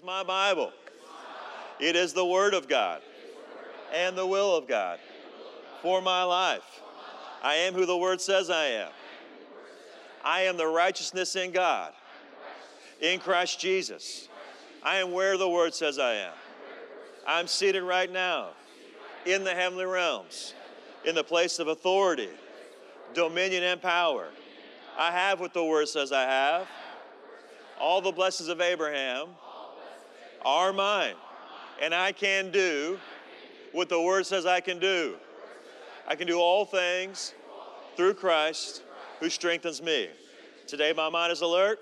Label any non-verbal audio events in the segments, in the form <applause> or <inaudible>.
is my Bible. It is the Word of God and the will of God for my life. I am who the Word says I am. I am the righteousness in God, in Christ Jesus. I am where the Word says I am. I'm seated right now in the heavenly realms, in the place of authority, dominion, and power. I have what the Word says I have. All the blessings of Abraham are mine, and I can do what the Word says I can do. I can do all things through Christ who strengthens me. Today, my mind is alert,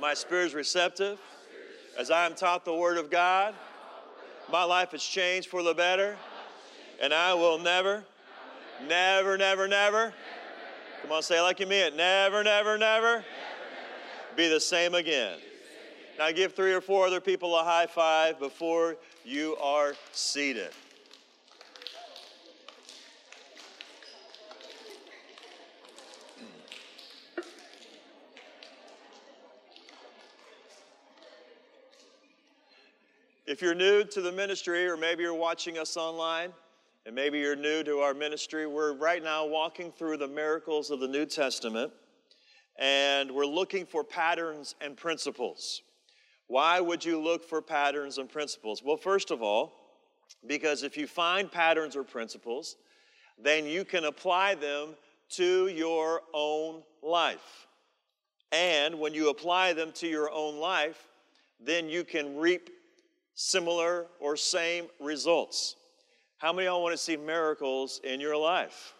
my spirit is receptive. As I am taught the Word of God, my life has changed for the better, and I will never, never, never, never, come on, say it like you mean it, never, never, never be the same again. Now, give three or four other people a high five before you are seated. If you're new to the ministry, or maybe you're watching us online, and maybe you're new to our ministry, we're right now walking through the miracles of the New Testament, and we're looking for patterns and principles. Why would you look for patterns and principles? Well, first of all, because if you find patterns or principles, then you can apply them to your own life. And when you apply them to your own life, then you can reap similar or same results. How many of y'all want to see miracles in your life?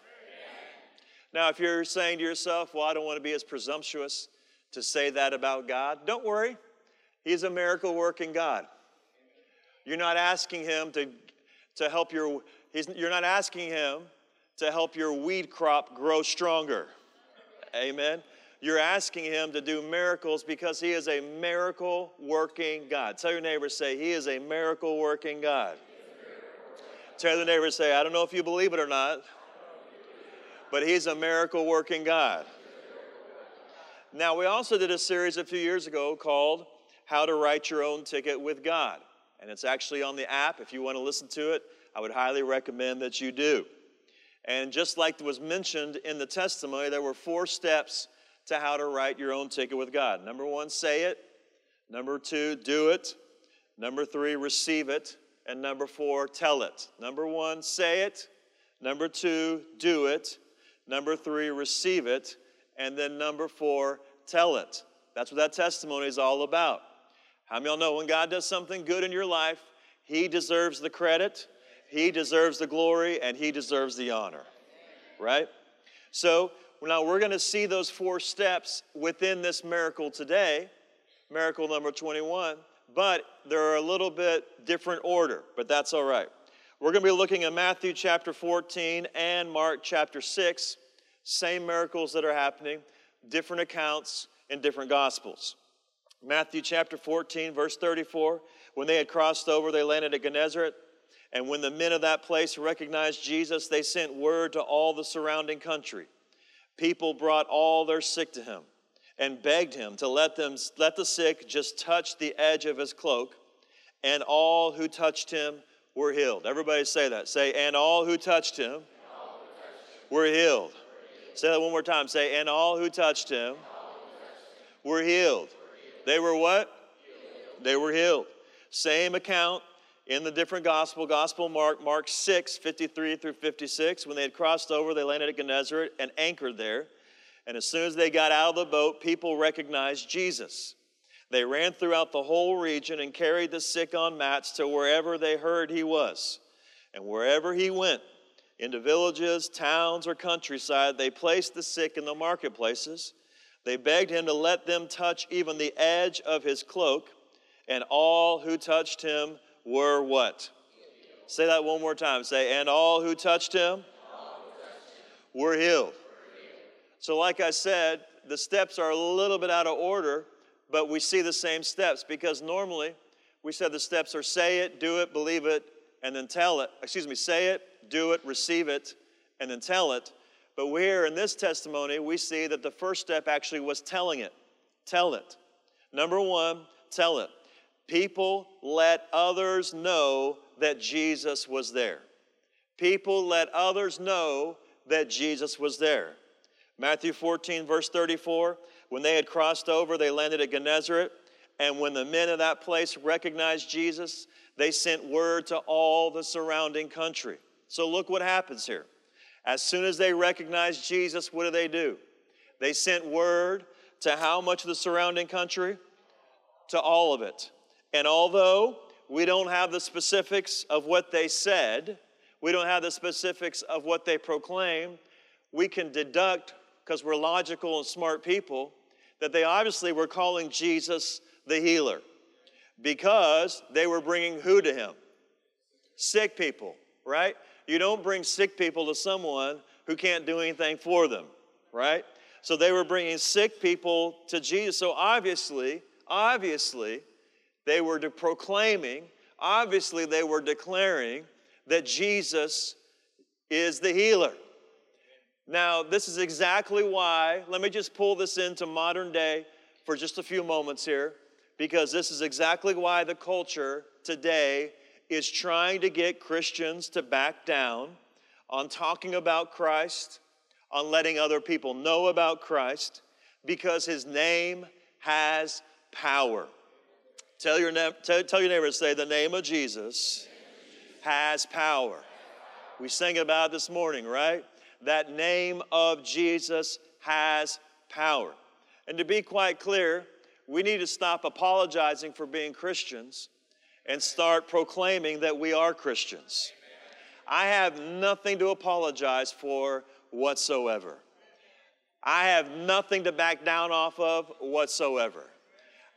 Now, if you're saying to yourself, well, I don't want to be as presumptuous to say that about God, don't worry. He's a miracle working God. You're not asking Him to, to help your, you're not asking Him to help your weed crop grow stronger. Amen. You're asking Him to do miracles because He is a miracle working God. Tell your neighbor, say, He is a miracle working God. Tell the neighbor, say, I don't know if you believe it or not, but He's a miracle working God. Now, we also did a series a few years ago called How to Write Your Own Ticket with God. And it's actually on the app. If you want to listen to it, I would highly recommend that you do. And just like was mentioned in the testimony, there were four steps to how to write your own ticket with God. Number one, say it. Number two, do it. Number three, receive it. And number four, tell it. Number one, say it. Number two, do it. Number three, receive it. And then number four, tell it. That's what that testimony is all about. How y'all know when God does something good in your life, He deserves the credit, He deserves the glory, and He deserves the honor? Right? So now we're going to see those four steps within this miracle today, miracle number 21, but they're a little bit different order, but that's all right. We're going to be looking at Matthew chapter 14 and Mark chapter 6, same miracles that are happening, different accounts in different gospels. Matthew chapter 14, verse 34 when they had crossed over, they landed at Gennesaret. And when the men of that place recognized Jesus, they sent word to all the surrounding country. People brought all their sick to him and begged him to let them let the sick just touch the edge of his cloak and all who touched him were healed. Everybody say that. Say and all who touched him were healed. Say that one more time. Say and all who touched him were healed they were what they were healed same account in the different gospel, Gospel Mark, Mark 6, 53 through 56. When they had crossed over, they landed at Gennesaret and anchored there. And as soon as they got out of the boat, people recognized Jesus. They ran throughout the whole region and carried the sick on mats to wherever they heard he was. And wherever he went, into villages, towns, or countryside, they placed the sick in the marketplaces. They begged him to let them touch even the edge of his cloak, and all who touched him were what? Say that one more time. Say, and all who touched him were healed. So, like I said, the steps are a little bit out of order, but we see the same steps because normally we said the steps are say it, do it, believe it, and then tell it. Excuse me, say it, do it, receive it, and then tell it. But here in this testimony, we see that the first step actually was telling it. Tell it. Number one, tell it. People let others know that Jesus was there. People let others know that Jesus was there. Matthew 14, verse 34 when they had crossed over, they landed at Gennesaret. And when the men of that place recognized Jesus, they sent word to all the surrounding country. So look what happens here. As soon as they recognized Jesus, what do they do? They sent word to how much of the surrounding country? To all of it. And although we don't have the specifics of what they said, we don't have the specifics of what they proclaimed, we can deduct, because we're logical and smart people, that they obviously were calling Jesus the healer because they were bringing who to him? Sick people, right? You don't bring sick people to someone who can't do anything for them, right? So they were bringing sick people to Jesus. So obviously, obviously, they were proclaiming, obviously, they were declaring that Jesus is the healer. Now, this is exactly why, let me just pull this into modern day for just a few moments here, because this is exactly why the culture today is trying to get Christians to back down on talking about Christ, on letting other people know about Christ, because his name has power. Tell your, ne- tell, tell your neighbor, say, the name of Jesus has power. We sang about this morning, right? that name of Jesus has power. And to be quite clear, we need to stop apologizing for being Christians and start proclaiming that we are Christians. I have nothing to apologize for whatsoever. I have nothing to back down off of whatsoever.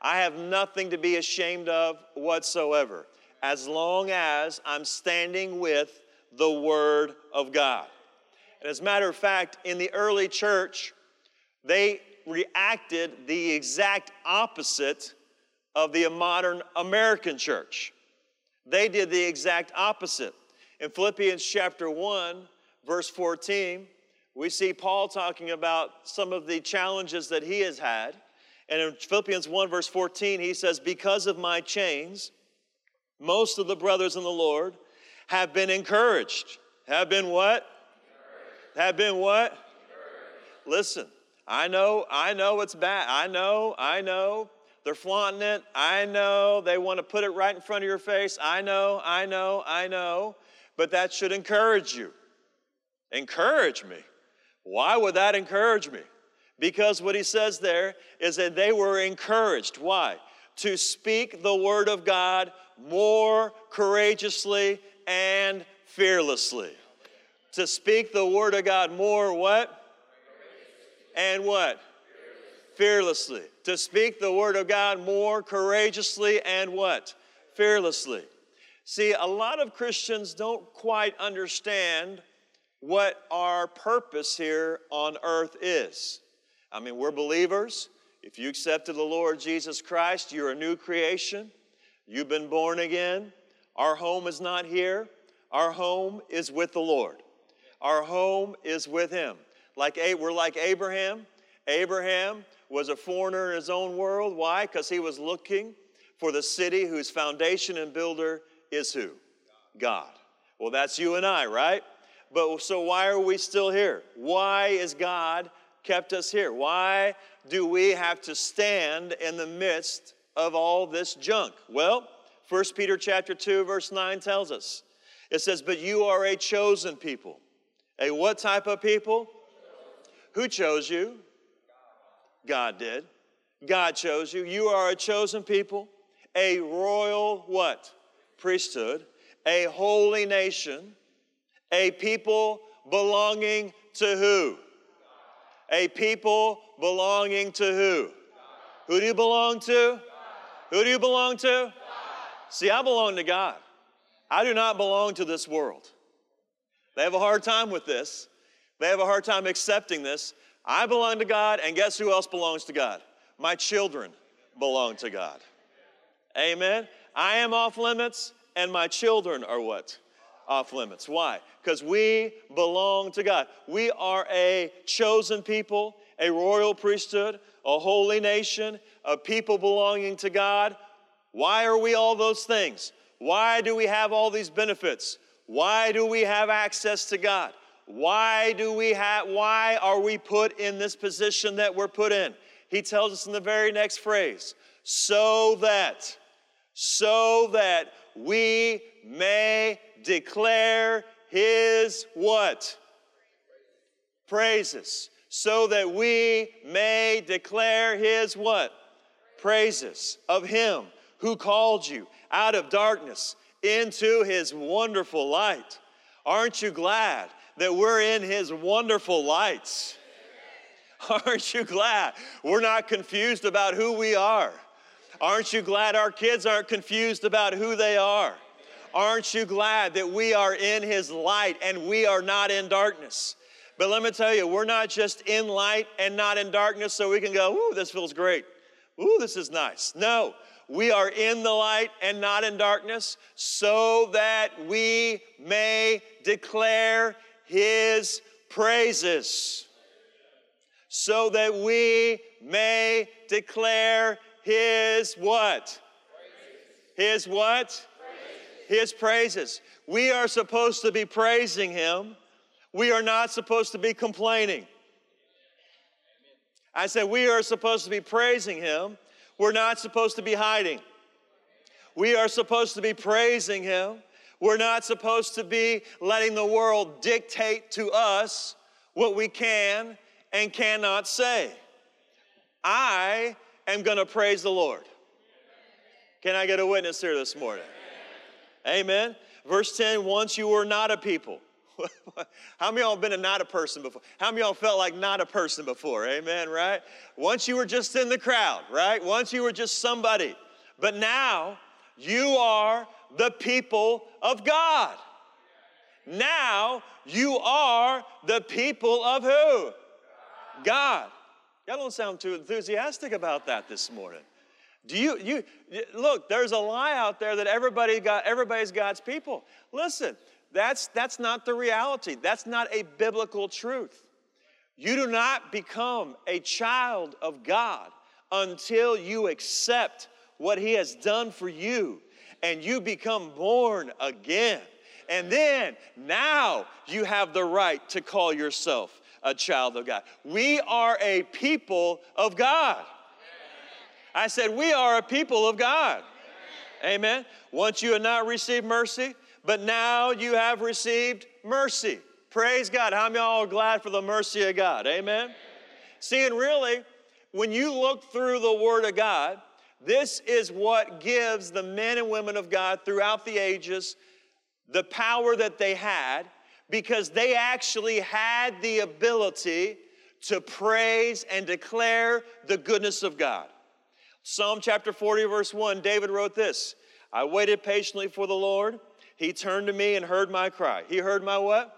I have nothing to be ashamed of whatsoever, as long as I'm standing with the Word of God. And as a matter of fact, in the early church, they reacted the exact opposite of the modern American church. They did the exact opposite. In Philippians chapter 1, verse 14, we see Paul talking about some of the challenges that he has had. And in Philippians 1, verse 14, he says, Because of my chains, most of the brothers in the Lord have been encouraged. Have been what? Have been what? Listen, I know, I know it's bad. I know, I know. They're flaunting it. I know. They want to put it right in front of your face. I know, I know, I know. But that should encourage you. Encourage me. Why would that encourage me? Because what he says there is that they were encouraged. Why? To speak the word of God more courageously and fearlessly to speak the word of God more what? And what? Fearlessly. To speak the word of God more courageously and what? Fearlessly. See, a lot of Christians don't quite understand what our purpose here on earth is. I mean, we're believers. If you accepted the Lord Jesus Christ, you're a new creation. You've been born again. Our home is not here, our home is with the Lord. Our home is with Him. Like we're like Abraham. Abraham was a foreigner in his own world. Why? Because he was looking for the city whose foundation and builder is who? God. Well, that's you and I, right? But so why are we still here? Why is God kept us here? Why do we have to stand in the midst of all this junk? Well, 1 Peter chapter 2 verse 9 tells us. It says, "But you are a chosen people, a what type of people? Who chose you? God did. God chose you. You are a chosen people, a royal what? Priesthood, a holy nation, a people belonging to who? A people belonging to who? Who do you belong to? Who do you belong to? See, I belong to God. I do not belong to this world. They have a hard time with this. They have a hard time accepting this. I belong to God, and guess who else belongs to God? My children belong to God. Amen. I am off limits, and my children are what? Off limits. Why? Because we belong to God. We are a chosen people, a royal priesthood, a holy nation, a people belonging to God. Why are we all those things? Why do we have all these benefits? Why do we have access to God? Why do we have why are we put in this position that we're put in? He tells us in the very next phrase, so that so that we may declare his what? Praises. So that we may declare his what? Praises of him who called you out of darkness into his wonderful light. Aren't you glad that we're in his wonderful lights? Aren't you glad we're not confused about who we are? Aren't you glad our kids aren't confused about who they are? Aren't you glad that we are in his light and we are not in darkness? But let me tell you, we're not just in light and not in darkness so we can go, ooh, this feels great. Ooh, this is nice. No, we are in the light and not in darkness, so that we may declare his praises. So that we may declare his what? His what? His praises. We are supposed to be praising him. We are not supposed to be complaining. I said, we are supposed to be praising him we're not supposed to be hiding. We are supposed to be praising Him. We're not supposed to be letting the world dictate to us what we can and cannot say. I am going to praise the Lord. Can I get a witness here this morning? Amen. Verse 10 once you were not a people. <laughs> How many of y'all been a not a person before? How many of y'all felt like not a person before? Amen, right? Once you were just in the crowd, right? Once you were just somebody. But now you are the people of God. Now you are the people of who? God. Y'all don't sound too enthusiastic about that this morning. Do you, you look, there's a lie out there that everybody got, everybody's God's people. Listen, that's, that's not the reality. That's not a biblical truth. You do not become a child of God until you accept what He has done for you and you become born again. And then now you have the right to call yourself a child of God. We are a people of God. I said, We are a people of God. Amen. Once you have not received mercy, but now you have received mercy. Praise God. How many are glad for the mercy of God? Amen. See, and really, when you look through the Word of God, this is what gives the men and women of God throughout the ages the power that they had because they actually had the ability to praise and declare the goodness of God. Psalm chapter 40, verse 1, David wrote this I waited patiently for the Lord he turned to me and heard my cry. He heard my what?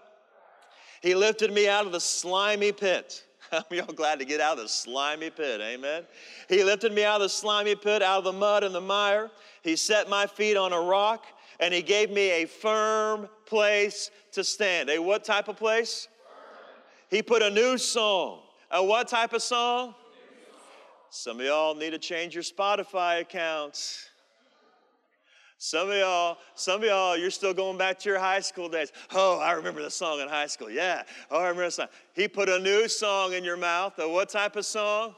He lifted me out of the slimy pit. <laughs> I'm y'all glad to get out of the slimy pit? Amen. He lifted me out of the slimy pit, out of the mud and the mire. He set my feet on a rock, and he gave me a firm place to stand. A what type of place? He put a new song. A what type of song? Some of y'all need to change your Spotify accounts. Some of y'all, some of y'all, you're still going back to your high school days. Oh, I remember the song in high school. Yeah. Oh, I remember the song. He put a new song in your mouth. A what type of song?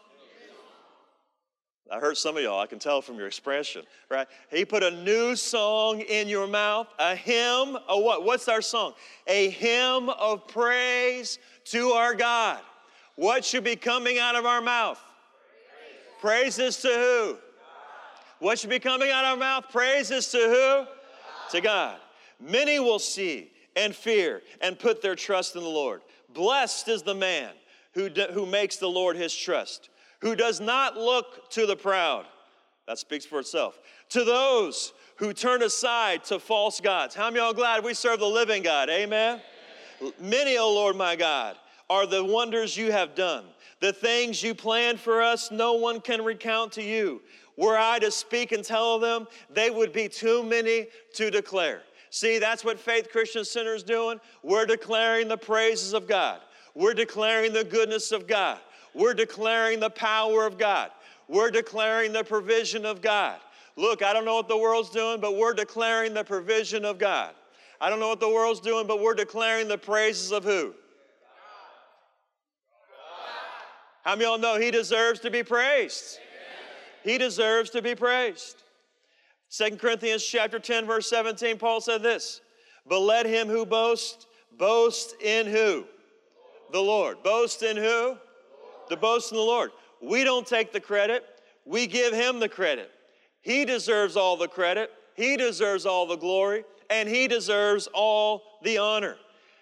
I heard some of y'all, I can tell from your expression, right? He put a new song in your mouth, a hymn, a what? What's our song? A hymn of praise to our God. What should be coming out of our mouth? Praises to who? What should be coming out of our mouth? Praises to who? God. To God. Many will see and fear and put their trust in the Lord. Blessed is the man who, who makes the Lord his trust, who does not look to the proud. That speaks for itself. To those who turn aside to false gods. How many y'all glad we serve the living God? Amen. Amen. Many, O Lord my God, are the wonders you have done. The things you planned for us, no one can recount to you. Were I to speak and tell them, they would be too many to declare. See, that's what Faith Christian Center is doing. We're declaring the praises of God. We're declaring the goodness of God. We're declaring the power of God. We're declaring the provision of God. Look, I don't know what the world's doing, but we're declaring the provision of God. I don't know what the world's doing, but we're declaring the praises of who? How many of y'all know he deserves to be praised? He deserves to be praised. 2 Corinthians chapter 10, verse 17, Paul said this, but let him who boasts, boast in who? The Lord. Boast in who? The boast in the Lord. We don't take the credit. We give him the credit. He deserves all the credit, He deserves all the glory, and He deserves all the honor.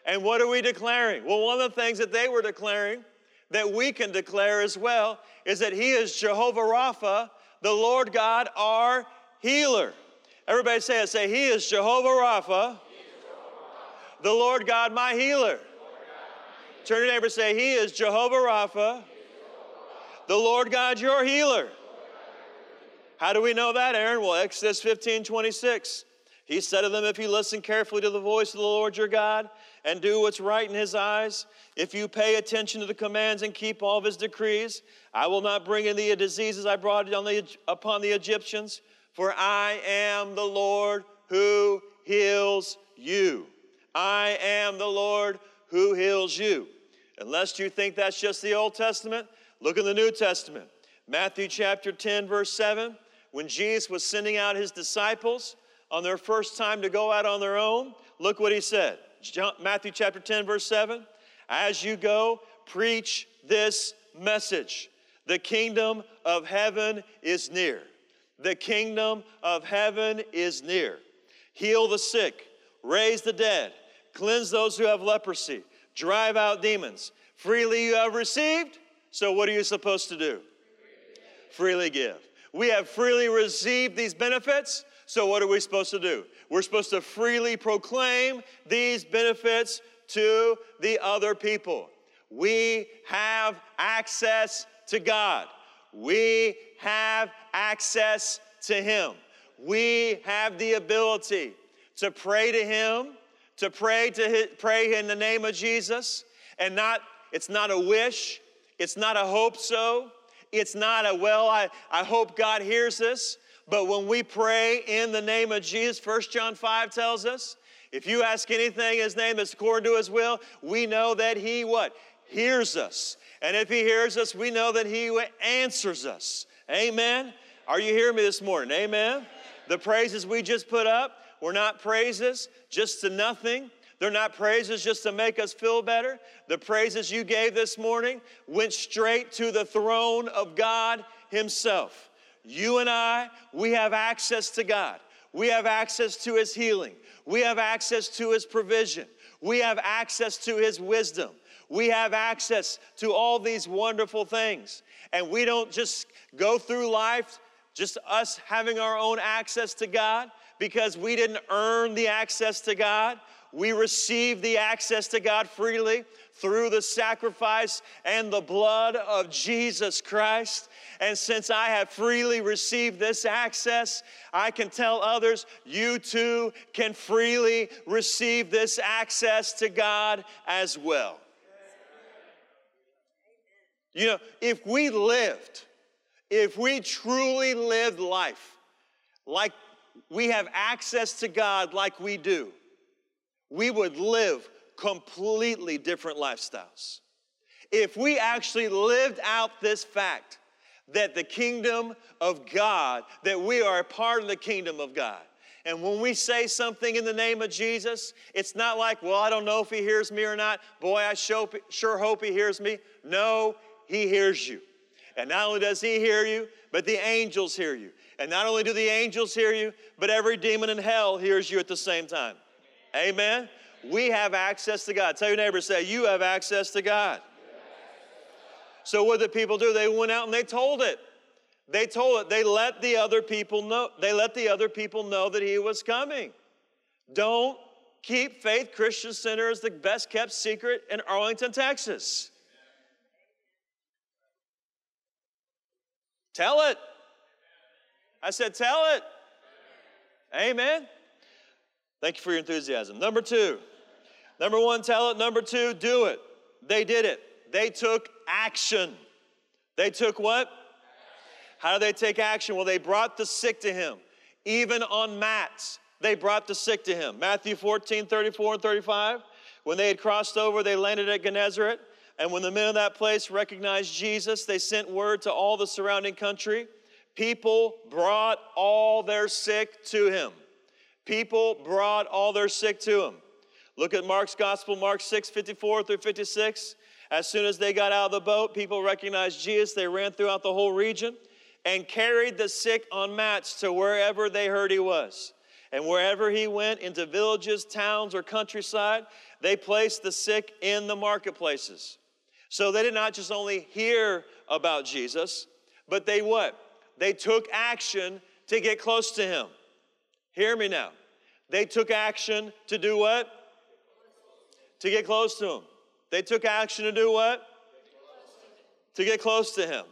And what are we declaring? Well, one of the things that they were declaring that we can declare as well is that He is Jehovah Rapha, the Lord God, our healer. Everybody say it. Say, He is Jehovah Rapha, the Lord God, my healer. Turn to your neighbor say, He is Jehovah Rapha, the Lord God, your healer. How do we know that, Aaron? Well, Exodus 15 26. He said to them, If you listen carefully to the voice of the Lord your God and do what's right in his eyes, if you pay attention to the commands and keep all of his decrees, I will not bring in the diseases I brought the, upon the Egyptians, for I am the Lord who heals you. I am the Lord who heals you. Unless you think that's just the Old Testament, look in the New Testament. Matthew chapter 10, verse 7 when Jesus was sending out his disciples on their first time to go out on their own, look what he said. Matthew chapter 10, verse 7. As you go, preach this message The kingdom of heaven is near. The kingdom of heaven is near. Heal the sick, raise the dead, cleanse those who have leprosy, drive out demons. Freely you have received, so what are you supposed to do? Freely give. We have freely received these benefits, so what are we supposed to do? We're supposed to freely proclaim these benefits to the other people. We have access to God. We have access to Him. We have the ability to pray to Him, to pray to his, pray in the name of Jesus, and not it's not a wish, it's not a hope so, it's not a, well, I, I hope God hears this. But when we pray in the name of Jesus, 1 John 5 tells us, if you ask anything in his name that's according to his will, we know that he what? Hears us. And if he hears us, we know that he answers us. Amen. Are you hearing me this morning? Amen. The praises we just put up were not praises just to nothing. They're not praises just to make us feel better. The praises you gave this morning went straight to the throne of God Himself. You and I, we have access to God. We have access to His healing. We have access to His provision. We have access to His wisdom. We have access to all these wonderful things. And we don't just go through life just us having our own access to God because we didn't earn the access to God. We receive the access to God freely through the sacrifice and the blood of Jesus Christ. And since I have freely received this access, I can tell others, you too can freely receive this access to God as well. You know, if we lived, if we truly lived life like we have access to God like we do, we would live completely different lifestyles. If we actually lived out this fact that the kingdom of God, that we are a part of the kingdom of God. And when we say something in the name of Jesus, it's not like, well, I don't know if he hears me or not. Boy, I sure hope he hears me. No, he hears you. And not only does he hear you, but the angels hear you. And not only do the angels hear you, but every demon in hell hears you at the same time. Amen. We have access to God. Tell your neighbor, say, You have access to God. So what did people do? They went out and they told it. They told it. They let the other people know. They let the other people know that he was coming. Don't keep Faith Christian Center as the best kept secret in Arlington, Texas. Tell it. I said, tell it. Amen. Thank you for your enthusiasm. Number two, number one, tell it. Number two, do it. They did it. They took action. They took what? How did they take action? Well, they brought the sick to him, even on mats. They brought the sick to him. Matthew 14, 34 and 35. When they had crossed over, they landed at Gennesaret. And when the men of that place recognized Jesus, they sent word to all the surrounding country. People brought all their sick to him. People brought all their sick to him. Look at Mark's gospel, Mark 6, 54 through 56. As soon as they got out of the boat, people recognized Jesus. They ran throughout the whole region and carried the sick on mats to wherever they heard he was. And wherever he went, into villages, towns, or countryside, they placed the sick in the marketplaces. So they did not just only hear about Jesus, but they what? They took action to get close to him. Hear me now. They took action to do what? To get close to him. They took action to do what? To get close to him.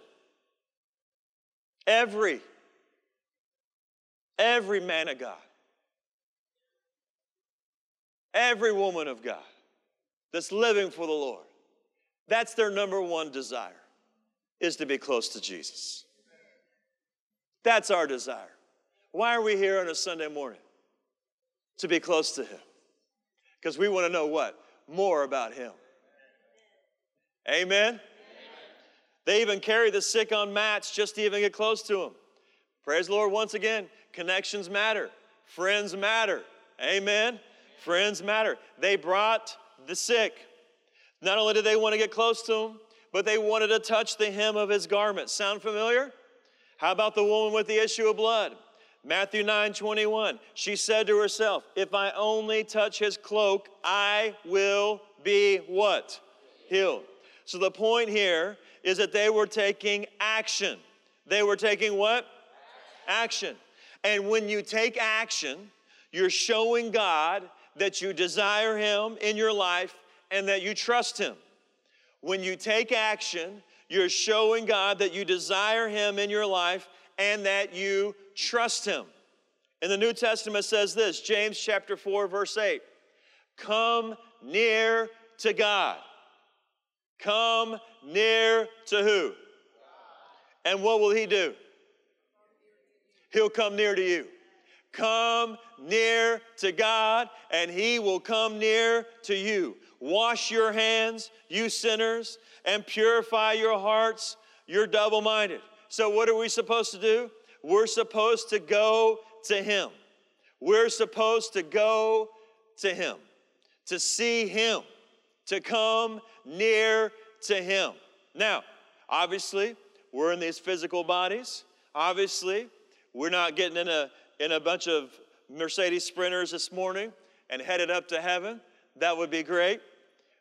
Every, every man of God, every woman of God that's living for the Lord, that's their number one desire, is to be close to Jesus. That's our desire. Why are we here on a Sunday morning? To be close to Him. Because we want to know what? More about Him. Amen? Amen? They even carry the sick on mats just to even get close to Him. Praise the Lord once again. Connections matter, friends matter. Amen? Friends matter. They brought the sick. Not only did they want to get close to him, but they wanted to touch the hem of his garment. Sound familiar? How about the woman with the issue of blood? Matthew 9 21. She said to herself, If I only touch his cloak, I will be what? Healed. So the point here is that they were taking action. They were taking what? Action. And when you take action, you're showing God that you desire him in your life and that you trust him. When you take action, you're showing God that you desire Him in your life and that you trust Him. And the New Testament says this James chapter 4, verse 8 Come near to God. Come near to who? And what will He do? He'll come near to you. Come near to God, and He will come near to you. Wash your hands, you sinners, and purify your hearts. You're double minded. So, what are we supposed to do? We're supposed to go to Him. We're supposed to go to Him, to see Him, to come near to Him. Now, obviously, we're in these physical bodies. Obviously, we're not getting in a, in a bunch of Mercedes Sprinters this morning and headed up to heaven. That would be great,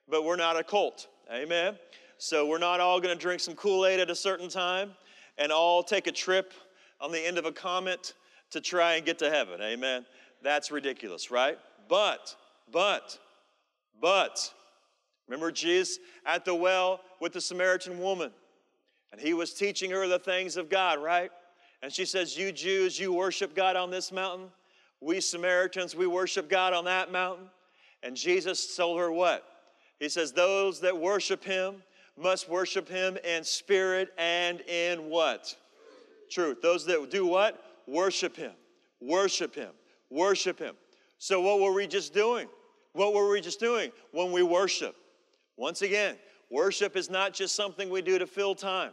but we're not a cult. Amen. So we're not all going to drink some Kool Aid at a certain time and all take a trip on the end of a comet to try and get to heaven. Amen. That's ridiculous, right? But, but, but, remember Jesus at the well with the Samaritan woman, and he was teaching her the things of God, right? And she says, You Jews, you worship God on this mountain. We Samaritans, we worship God on that mountain. And Jesus told her what? He says, Those that worship him must worship him in spirit and in what? Truth. Those that do what? Worship him. Worship him. Worship him. So, what were we just doing? What were we just doing when we worship? Once again, worship is not just something we do to fill time.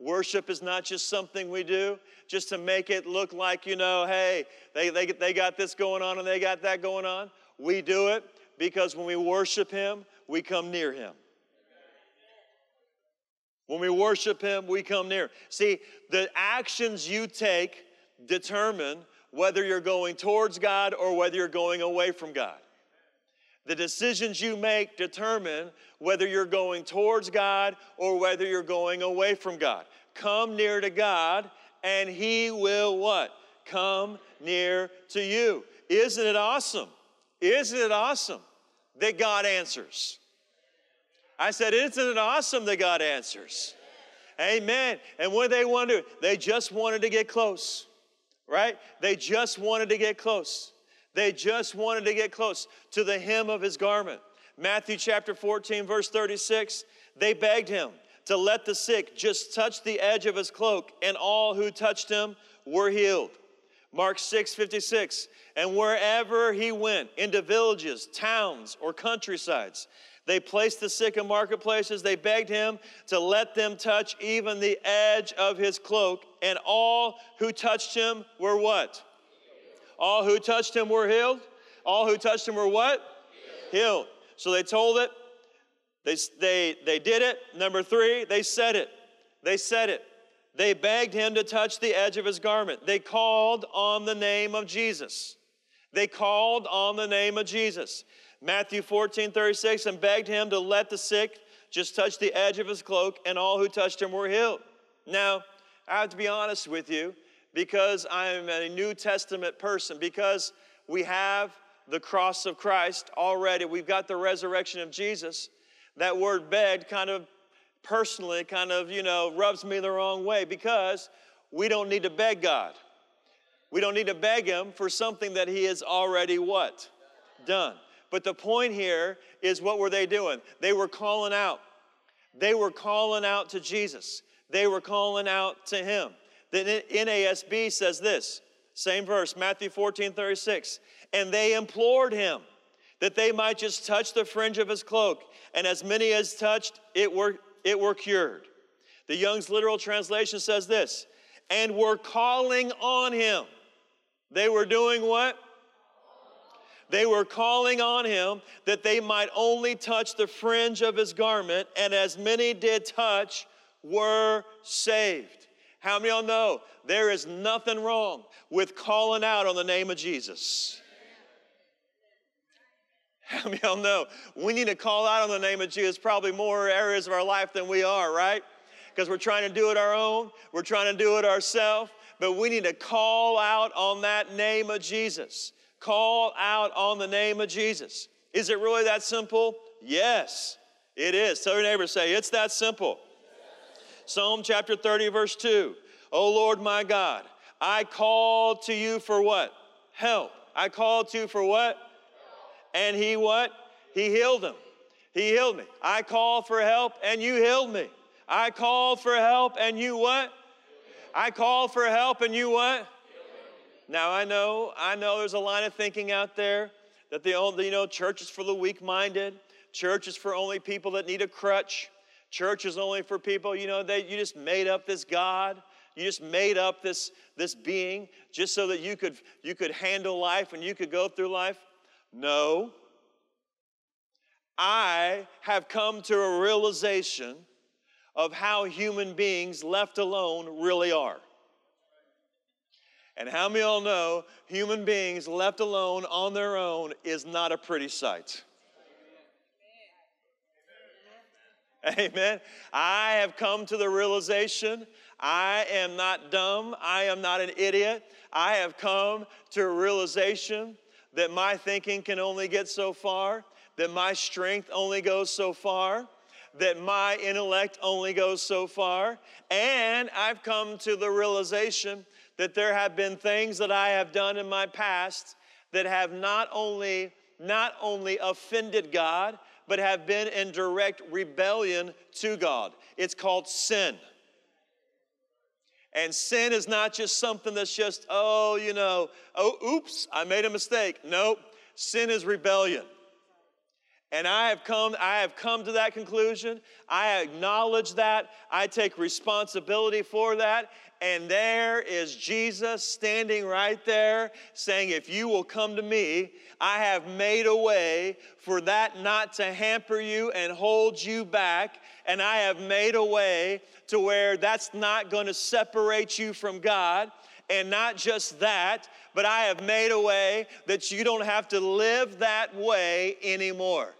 Worship is not just something we do just to make it look like, you know, hey, they, they, they got this going on and they got that going on. We do it because when we worship Him, we come near Him. When we worship Him, we come near. See, the actions you take determine whether you're going towards God or whether you're going away from God. The decisions you make determine whether you're going towards God or whether you're going away from God. Come near to God and He will what? Come near to you. Isn't it awesome? Isn't it awesome that God answers? I said, Isn't it awesome that God answers? Amen. And what they wanted, they just wanted to get close, right? They just wanted to get close. They just wanted to get close to the hem of his garment. Matthew chapter 14, verse 36, they begged him, to let the sick just touch the edge of his cloak, and all who touched him were healed. Mark 6 56. And wherever he went, into villages, towns, or countrysides, they placed the sick in marketplaces. They begged him to let them touch even the edge of his cloak. And all who touched him were what? All who touched him were healed. All who touched him were what? Healed. healed. So they told it. They, they, they did it. Number three, they said it. They said it. They begged him to touch the edge of his garment. They called on the name of Jesus. They called on the name of Jesus. Matthew 14, 36, and begged him to let the sick just touch the edge of his cloak, and all who touched him were healed. Now, I have to be honest with you because I'm a New Testament person, because we have the cross of Christ already, we've got the resurrection of Jesus. That word begged kind of personally kind of, you know, rubs me the wrong way because we don't need to beg God. We don't need to beg Him for something that He has already what? Done. But the point here is what were they doing? They were calling out. They were calling out to Jesus. They were calling out to Him. The NASB says this, same verse, Matthew 14, 36. And they implored Him that they might just touch the fringe of His cloak. And as many as touched, it were, it were cured. The Young's literal translation says this, and were calling on Him. They were doing what? They were calling on him that they might only touch the fringe of his garment, and as many did touch were saved. How many of y'all know there is nothing wrong with calling out on the name of Jesus? How many of y'all know we need to call out on the name of Jesus probably more areas of our life than we are, right? Because we're trying to do it our own, we're trying to do it ourselves but we need to call out on that name of Jesus. Call out on the name of Jesus. Is it really that simple? Yes, it is. Tell your neighbor, say, it's that simple. Psalm chapter 30, verse 2. Oh Lord my God, I called to you for what? Help. I called to you for what? And he what? He healed him. He healed me. I called for help and you healed me. I called for help and you what? I call for help and you what? Now I know, I know there's a line of thinking out there that the only, you know, church is for the weak-minded. Church is for only people that need a crutch. Church is only for people, you know, that you just made up this God. You just made up this, this being just so that you could, you could handle life and you could go through life. No. I have come to a realization of how human beings left alone really are. And how many of y'all know human beings left alone on their own is not a pretty sight? Amen. I have come to the realization I am not dumb. I am not an idiot. I have come to a realization that my thinking can only get so far, that my strength only goes so far, that my intellect only goes so far. And I've come to the realization that there have been things that I have done in my past that have not only not only offended God, but have been in direct rebellion to God. It's called sin. And sin is not just something that's just, oh, you know, oh, oops, I made a mistake. Nope. Sin is rebellion. And I have come, I have come to that conclusion. I acknowledge that. I take responsibility for that. And there is Jesus standing right there saying, If you will come to me, I have made a way for that not to hamper you and hold you back. And I have made a way to where that's not going to separate you from God. And not just that, but I have made a way that you don't have to live that way anymore.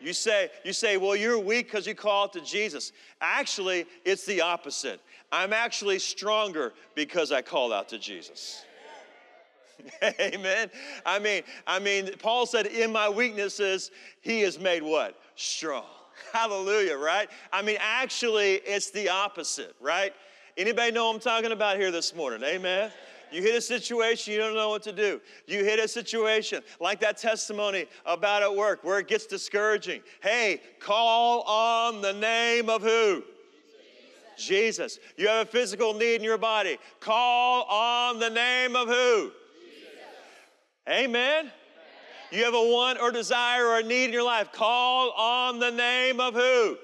You say, you say, well, you're weak because you call it to Jesus. Actually, it's the opposite. I'm actually stronger because I called out to Jesus. <laughs> Amen. I mean, I mean, Paul said, in my weaknesses, he is made what? Strong. <laughs> Hallelujah, right? I mean, actually, it's the opposite, right? Anybody know I'm talking about here this morning? Amen. You hit a situation, you don't know what to do. You hit a situation like that testimony about at work where it gets discouraging. Hey, call on the name of who? Jesus. You have a physical need in your body. Call on the name of who? Jesus. Amen. You have a want or desire or a need in your life. Call on the name of who?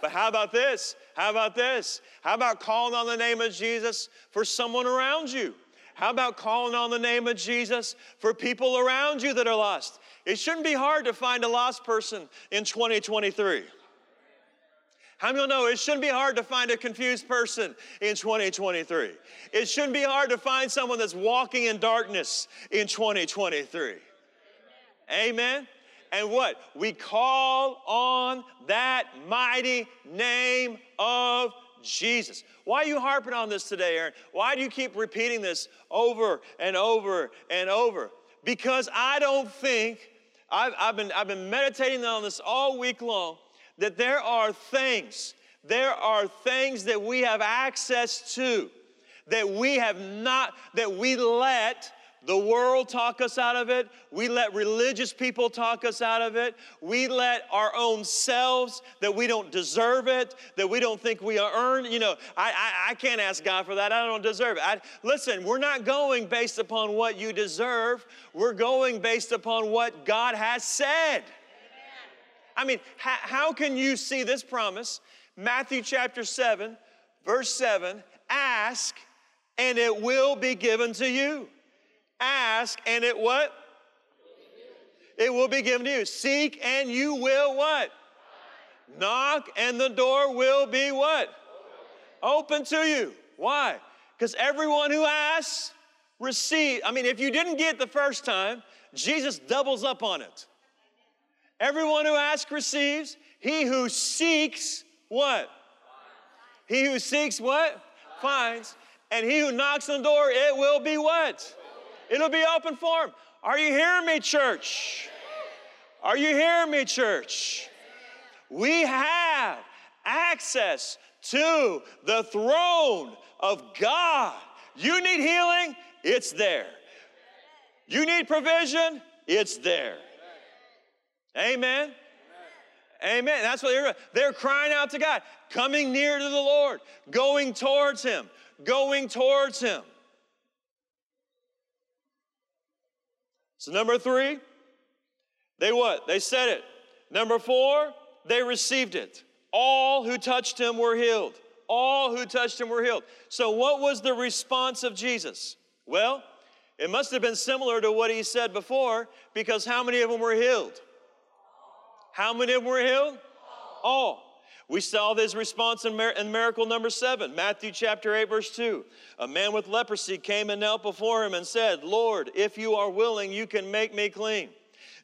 But how about this? How about this? How about calling on the name of Jesus for someone around you? How about calling on the name of Jesus for people around you that are lost? It shouldn't be hard to find a lost person in 2023. How many know it shouldn't be hard to find a confused person in 2023? It shouldn't be hard to find someone that's walking in darkness in 2023. Amen. And what? We call on that mighty name of Jesus. Why are you harping on this today, Aaron? Why do you keep repeating this over and over and over? Because I don't think, I've, I've, been, I've been meditating on this all week long, that there are things, there are things that we have access to that we have not, that we let the world talk us out of it. We let religious people talk us out of it. We let our own selves that we don't deserve it, that we don't think we earn. You know, I, I, I can't ask God for that. I don't deserve it. I, listen, we're not going based upon what you deserve. We're going based upon what God has said. I mean, how, how can you see this promise? Matthew chapter 7, verse 7 ask and it will be given to you. Ask and it what? It will be given to you. Seek and you will what? Knock and the door will be what? Open to you. Why? Because everyone who asks, receive. I mean, if you didn't get the first time, Jesus doubles up on it. Everyone who asks receives. He who seeks what? He who seeks what? Finds. And he who knocks on the door, it will be what? It'll be open for him. Are you hearing me, church? Are you hearing me, church? We have access to the throne of God. You need healing, it's there. You need provision, it's there. Amen. Amen. That's what they're they're crying out to God, coming near to the Lord, going towards him, going towards him. So, number three, they what? They said it. Number four, they received it. All who touched him were healed. All who touched him were healed. So, what was the response of Jesus? Well, it must have been similar to what he said before because how many of them were healed? How many of them were healed? All. We saw this response in, miracle number seven, Matthew chapter 8, verse 2. A man with leprosy came and knelt before him and said, Lord, if you are willing, you can make me clean.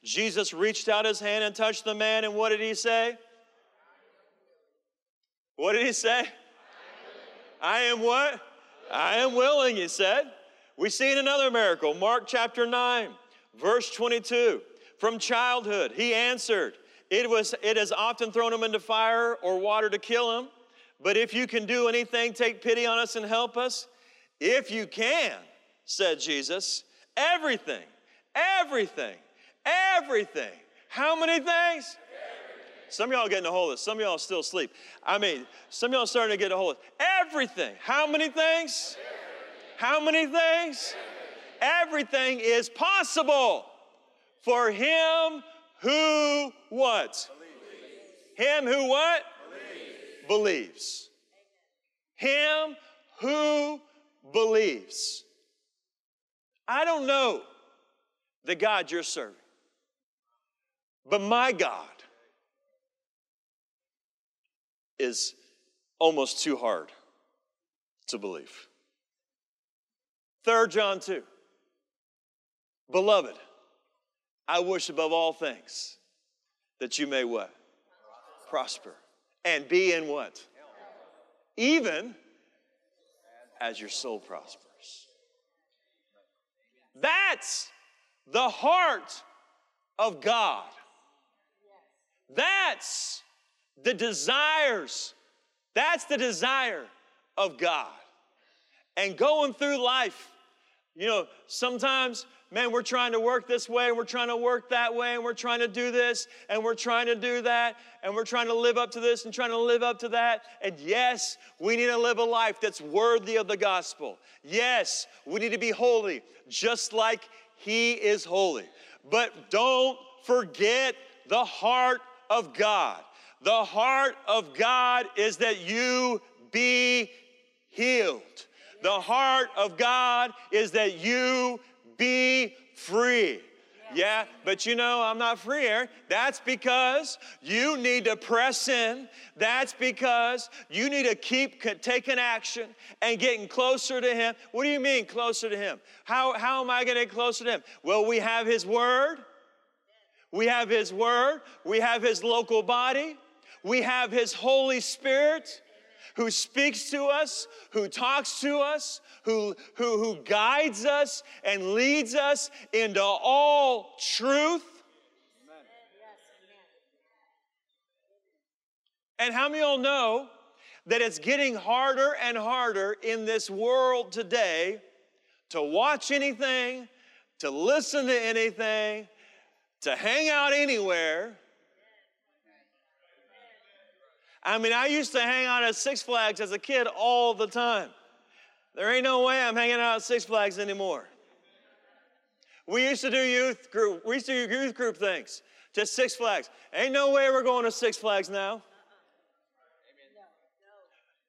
Jesus reached out his hand and touched the man, and what did he say? What did he say? I am what? I am willing, he said. We see in another miracle, Mark chapter 9, verse 22. From childhood, he answered, it, was, it has often thrown him into fire or water to kill him. But if you can do anything, take pity on us and help us. If you can, said Jesus, everything, everything, everything. How many things? Some of y'all getting a hold of this. Some of y'all still asleep. I mean, some of y'all starting to get a hold of it. Everything. How many things? How many things? Everything is possible for him who what? Believes. Him who what? Believes. believes. Him who believes. I don't know the God you're serving, but my God is almost too hard to believe. 3 John 2. Beloved, I wish above all things that you may what? Prosper. And be in what? Even as your soul prospers. That's the heart of God. That's the desires. That's the desire of God. And going through life, you know, sometimes man, we're trying to work this way, and we're trying to work that way, and we're trying to do this, and we're trying to do that, and we're trying to live up to this and trying to live up to that. And yes, we need to live a life that's worthy of the gospel. Yes, we need to be holy, just like He is holy. But don't forget the heart of God. The heart of God is that you be healed. The heart of God is that you be free. Yeah, but you know, I'm not free, Aaron. That's because you need to press in. That's because you need to keep taking action and getting closer to Him. What do you mean, closer to Him? How, how am I going to get closer to Him? Well, we have His Word, we have His Word, we have His local body, we have His Holy Spirit who speaks to us, who talks to us, who, who, who guides us and leads us into all truth. And how many of y'all know that it's getting harder and harder in this world today to watch anything, to listen to anything, to hang out anywhere? I mean, I used to hang out at Six Flags as a kid all the time. There ain't no way I'm hanging out at Six Flags anymore. We used to do youth group. We used to do youth group things. Just Six Flags. Ain't no way we're going to Six Flags now.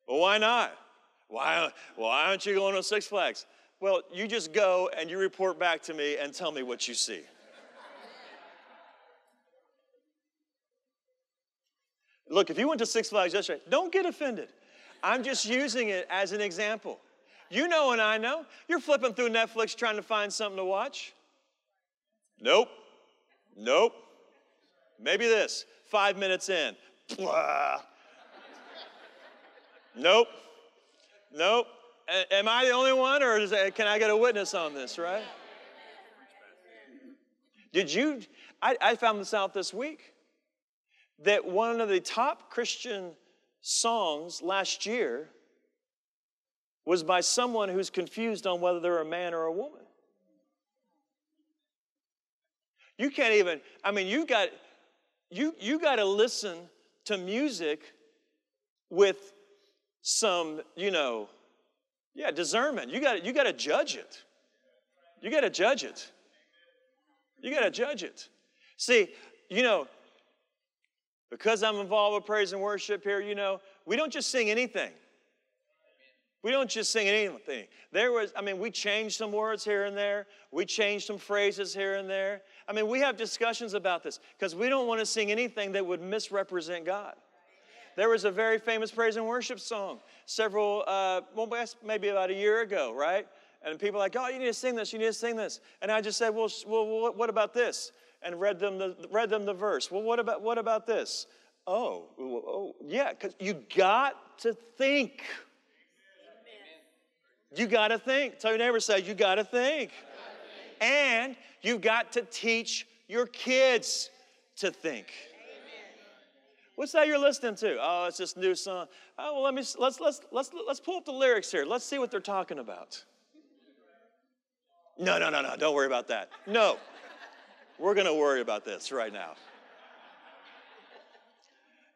Well, why not? Why, why aren't you going to Six Flags? Well, you just go and you report back to me and tell me what you see. Look, if you went to Six Flags yesterday, don't get offended. I'm just using it as an example. You know and I know. You're flipping through Netflix trying to find something to watch. Nope. Nope. Maybe this. Five minutes in. Blah. Nope. Nope. A- am I the only one, or it, can I get a witness on this, right? Did you? I, I found this out this week that one of the top Christian songs last year was by someone who's confused on whether they're a man or a woman. You can't even, I mean, you got you you got to listen to music with some, you know, yeah, discernment. You got you got to judge it. You got to judge it. You got to judge it. See, you know, because I'm involved with praise and worship here, you know, we don't just sing anything. We don't just sing anything. There was, I mean, we changed some words here and there. We changed some phrases here and there. I mean, we have discussions about this because we don't want to sing anything that would misrepresent God. There was a very famous praise and worship song several, uh, well, maybe about a year ago, right? And people like, oh, you need to sing this, you need to sing this. And I just said, well, well what about this? And read them the, read them the verse. Well, what about, what about this? Oh, oh yeah, because you got to think. You got to think. Tell your neighbor, say, you got to think. And you've got to teach your kids to think. What's that you're listening to? Oh, it's this new song. Oh, well, let me let's let's let's let's pull up the lyrics here. Let's see what they're talking about. No, no, no, no. Don't worry about that. No. We're going to worry about this right now.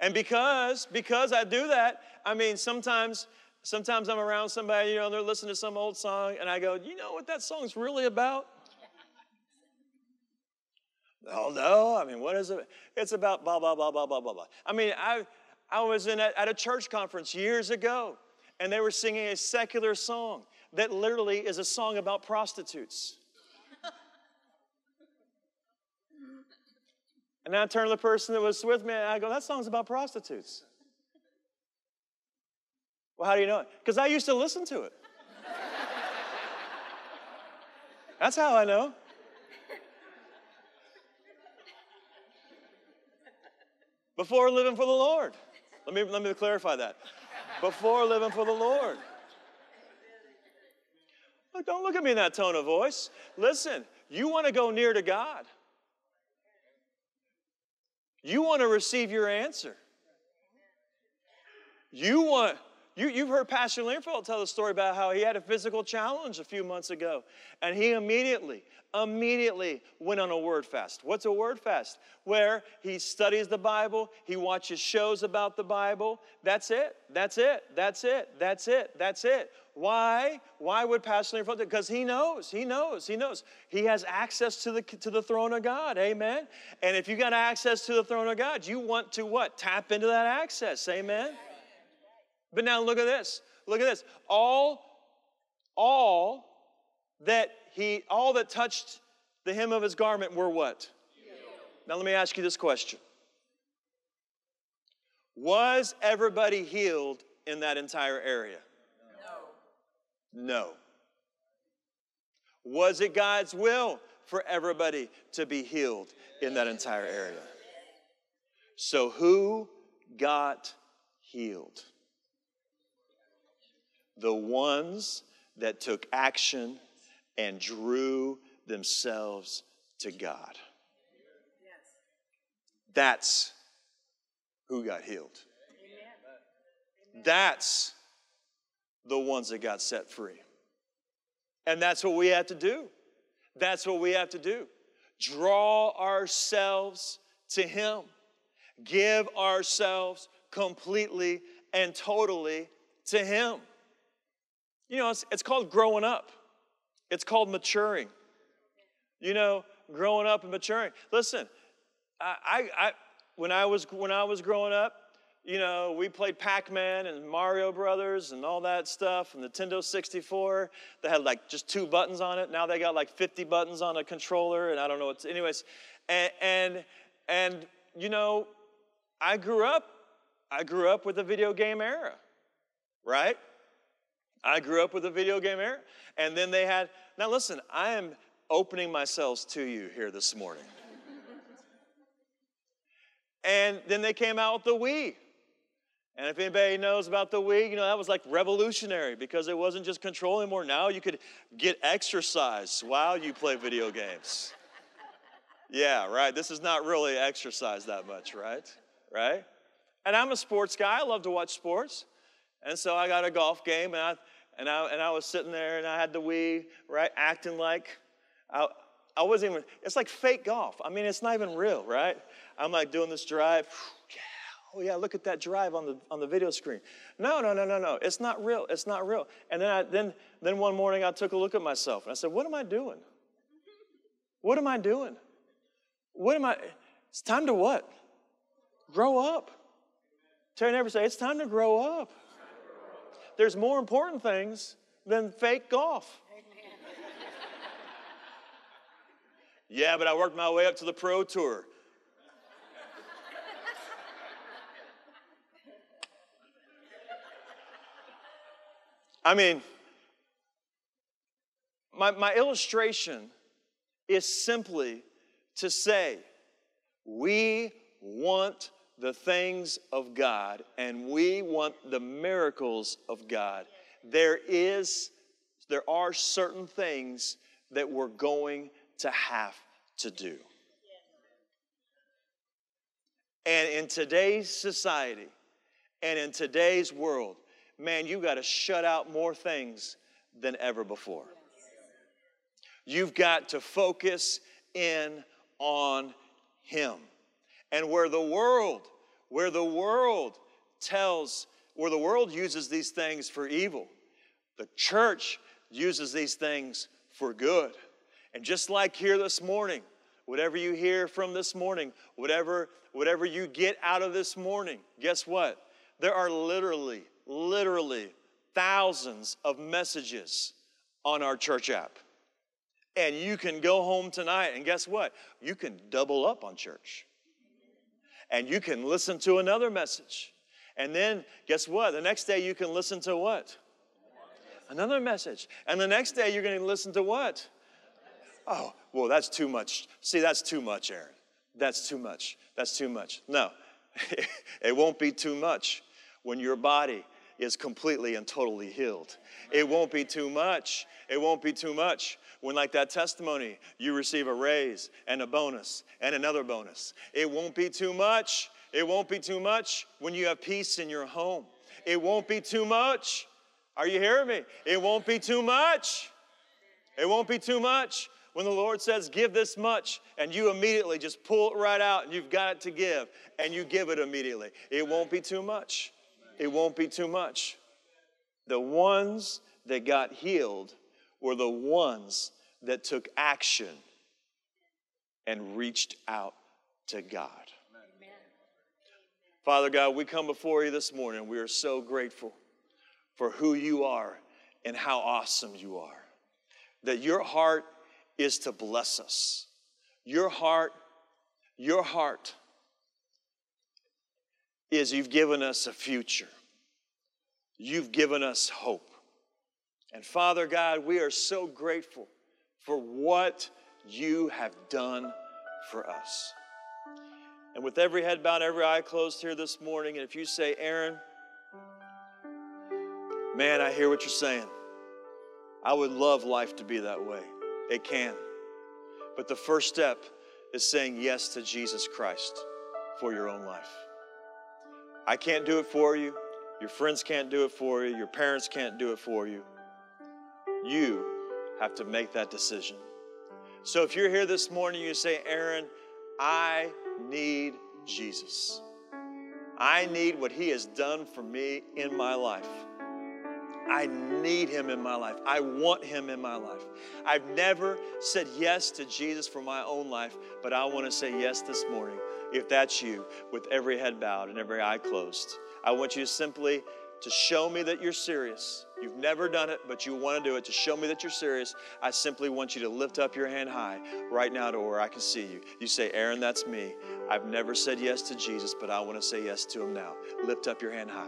And because because I do that, I mean sometimes Sometimes I'm around somebody, you know, they're listening to some old song, and I go, you know what that song's really about? oh, no. I mean, what is it? It's about blah, blah, blah, blah, blah, blah, blah. I mean, I, I was in a, at a church conference years ago, and they were singing a secular song that literally is a song about prostitutes. And I turned to the person that was with me, and I go, that song's about prostitutes. Well, how do you know it? Because I used to listen to it. That's how I know. Before living for the Lord. Let me, let me clarify that. Before living for the Lord. Look, don't look at me in that tone of voice. Listen, you want to go near to God. You want to receive your answer. You want You, you've heard Pastor Linfeld tell the story about how he had a physical challenge a few months ago, and he immediately, immediately went on a word fast. What's a word fast? Where he studies the Bible, he watches shows about the Bible. That's it. That's it. That's it. That's it. That's it. Why? Why would Pastor Linfeld? Because he knows. He knows. He knows. He has access to the to the throne of God. Amen. And if you got access to the throne of God, you want to what? Tap into that access. Amen. But now look at this. Look at this. All, all that he, all that touched the hem of his garment were what? Now let me ask you this question. Was everybody healed in that entire area? No. No. Was it God's will for everybody to be healed in that entire area? So who got healed? The ones that took action and drew themselves to God. That's who got healed. That's the ones that got set free. And that's what we have to do. That's what we have to do. Draw ourselves to Him, give ourselves completely and totally to Him. You know, it's, it's called growing up, it's called maturing. You know, growing up and maturing. Listen, I, I, I when I was when I was growing up, you know, we played Pac-Man and Mario Brothers and all that stuff, and Nintendo 64. that had like just two buttons on it. Now they got like 50 buttons on a controller, and I don't know what's. Anyways, and and, and you know, I grew up. I grew up with the video game era, right? I grew up with a video game era. And then they had, now listen, I am opening myself to you here this morning. and then they came out with the Wii. And if anybody knows about the Wii, you know, that was like revolutionary because it wasn't just control anymore. Now you could get exercise while you play video games. Yeah, right. This is not really exercise that much, right? Right? And I'm a sports guy. I love to watch sports. And so I got a golf game, and I, and I, and I was sitting there, and I had the Wii, right, acting like I, I wasn't even, it's like fake golf. I mean, it's not even real, right? I'm like doing this drive. <sighs> Yeah, oh yeah, look at that drive on the, on the video screen. No, no, no, no, no. It's not real. It's not real. And then, I, then, then one morning I took a look at myself, and I said, what am I doing? What am I doing? What am I, it's time to what? Grow up. Your neighbor, say, it's time to grow up there's more important things than fake golf. yeah, but I worked my way up to the pro tour. I mean, my, my illustration is simply to say we want the things of God and we want the miracles of God, there is there are certain things that we're going to have to do. And in today's society and in today's world, man, you got to shut out more things than ever before. You've got to focus in on Him. And where the world, where the world tells, where the world uses these things for evil, the church uses these things for good. And just like here this morning, whatever you hear from this morning, whatever, whatever you get out of this morning, guess what? There are literally, literally thousands of messages on our church app. And you can go home tonight and guess what? You can double up on church and you can listen to another message. And then guess what? The next day you can listen to what? Another message. And the next day you're going to listen to what? Oh, well, that's too much. See, that's too much, Aaron. That's too much. That's too much. No, <laughs> it won't be too much when your body is completely and totally healed. It won't be too much. It won't be too much when, like that testimony, you receive a raise and a bonus and another bonus. It won't be too much. It won't be too much when you have peace in your home. It won't be too much. Are you hearing me? It won't be too much. It won't be too much. When the Lord says, give this much, and you immediately just pull it right out and you've got it to give, and you give it immediately, it won't be too much. It won't be too much. The ones that got healed were the ones that took action and reached out to God. Amen. Father God, we come before you this morning. We are so grateful for who you are and how awesome you are. That your heart is to bless us. Your heart, your heart is you've given us a future. You've given us hope. And Father God, we are so grateful for what you have done for us. And with every head bowed, every eye closed here this morning, and if you say, Aaron, man, I hear what you're saying. I would love life to be that way. It can. But the first step is saying yes to Jesus Christ for your own life. I can't do it for you. Your friends can't do it for you. Your parents can't do it for you. You have to make that decision. So if you're here this morning, you say, Aaron, I need Jesus. I need what He has done for me in my life. I need Him in my life. I want Him in my life. I've never said yes to Jesus for my own life, but I want to say yes this morning. If that's you, with every head bowed and every eye closed, I want you simply to show me that you're serious. You've never done it, but you want to do it. To show me that you're serious, I simply want you to lift up your hand high right now to where I can see you. You say, Aaron, that's me. I've never said yes to Jesus, but I want to say yes to him now. Lift up your hand high.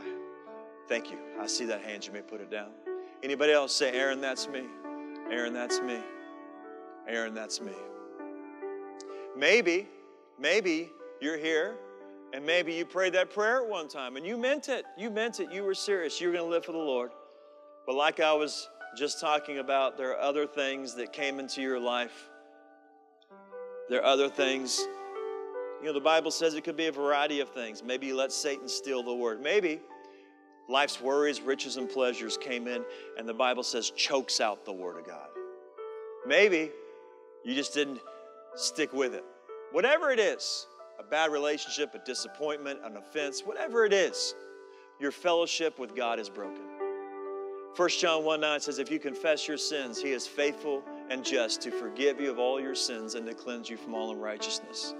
Thank you. I see that hand. You may put it down. Anybody else say, Aaron, that's me. Aaron, that's me. Aaron, that's me. Maybe, maybe you're here and maybe you prayed that prayer at one time and you meant it. You meant it. You were serious. You were going to live for the Lord. But like I was just talking about, there are other things that came into your life. There are other things. You know, the Bible says it could be a variety of things. Maybe you let Satan steal the word. Maybe life's worries, riches, and pleasures came in, and the Bible says chokes out the word of God. Maybe you just didn't stick with it. Whatever it is, a bad relationship, a disappointment, an offense, whatever it is, your fellowship with God is broken. 1 John 1 9 says, If you confess your sins, he is faithful and just to forgive you of all your sins and to cleanse you from all unrighteousness.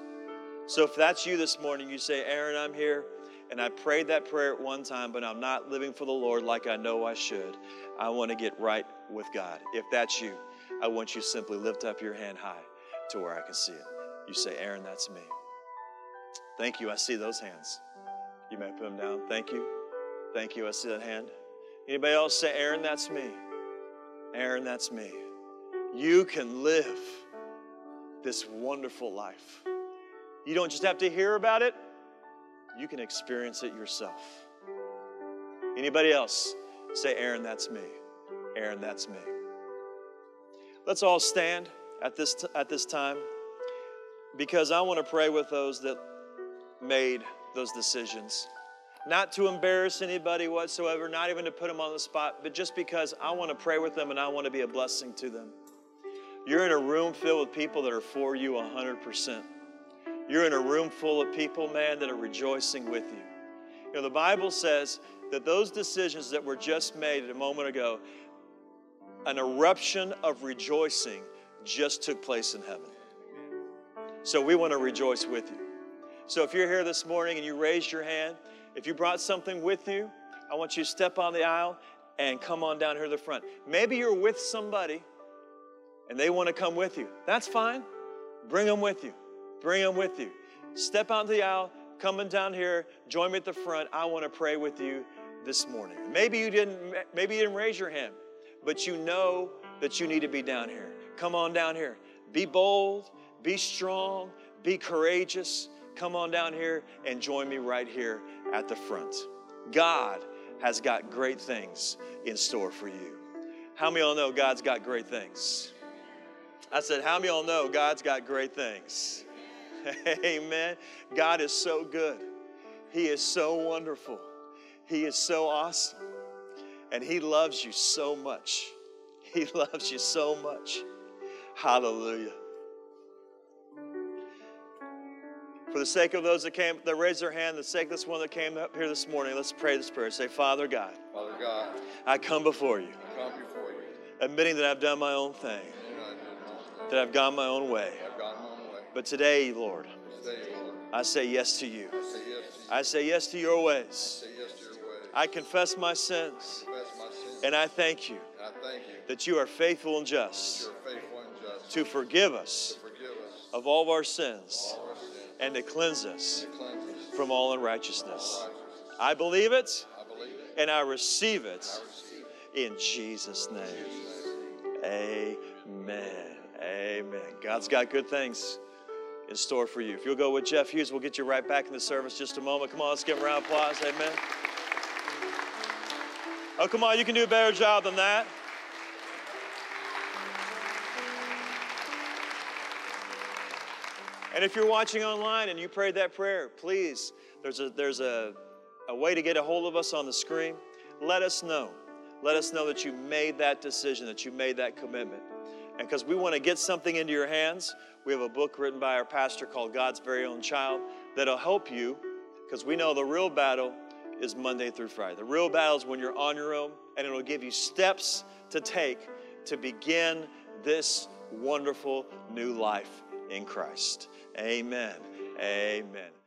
So if that's you this morning, you say, Aaron, I'm here and I prayed that prayer at one time, but I'm not living for the Lord like I know I should. I want to get right with God. If that's you, I want you to simply lift up your hand high to where I can see it. You say, Aaron, that's me. Thank you. I see those hands. You may put them down. Thank you. Thank you. I see that hand. Anybody else say, Aaron, that's me? Aaron, that's me. You can live this wonderful life. You don't just have to hear about it, you can experience it yourself. Anybody else say, Aaron, that's me? Aaron, that's me. Let's all stand at this, t- at this time because I want to pray with those that made those decisions. Not to embarrass anybody whatsoever, not even to put them on the spot, but just because I want to pray with them and I want to be a blessing to them. You're in a room filled with people that are for you 100%. You're in a room full of people, man, that are rejoicing with you. You know, the Bible says that those decisions that were just made a moment ago, an eruption of rejoicing just took place in heaven. So we want to rejoice with you. So if you're here this morning and you raised your hand, if you brought something with you, I want you to step on the aisle and come on down here to the front. Maybe you're with somebody and they want to come with you. That's fine. Bring them with you. Bring them with you. Step onto the aisle, coming down here, join me at the front. I want to pray with you this morning. Maybe you didn't maybe you didn't raise your hand, but you know that you need to be down here. Come on down here. Be bold, be strong, be courageous come on down here and join me right here at the front. God has got great things in store for you. How many of y'all know God's got great things? I said, How many of y'all know God's got great things? <laughs> Amen. God is so good. He is so wonderful. He is so awesome. And He loves you so much. He <laughs> loves you so much. Hallelujah. For the sake of those that came, that raised their hand, the sake of this one that came up here this morning, let's pray this prayer. Say, Father God, Father God, I come before you, I come before you. admitting that I've done my own thing, And I did not. that I've gone my own way. I've gone my own way. But today, Lord, Today, Lord, I say yes to you. I say yes to you. I say yes to your ways. say yes to your ways. I confess my sins, confess my sins. and I thank you I thank you that you are faithful and just faithful and just to forgive us to forgive us of all of our sins all our sins and to cleanse us and cleanse us from all unrighteousness. I believe it I believe it. and I receive it I receive it. in Jesus' name. Jesus' name. Amen. Amen. God's got good things in store for you. If you'll go with Jeff Hughes, we'll get you right back in the service just a moment. Come on, let's give him a round of applause. Amen. Oh, come on, you can do a better job than that. And if you're watching online and you prayed that prayer, please, there's a there's a, a way to get a hold of us on the screen. Let us know. Let us know that you made that decision, that you made that commitment. And because we want to get something into your hands, we have a book written by our pastor called God's Very Own Child that'll help you because we know the real battle is Monday through Friday. The real battle is when you're on your own, and it'll give you steps to take to begin this wonderful new life in Christ. Amen. Amen.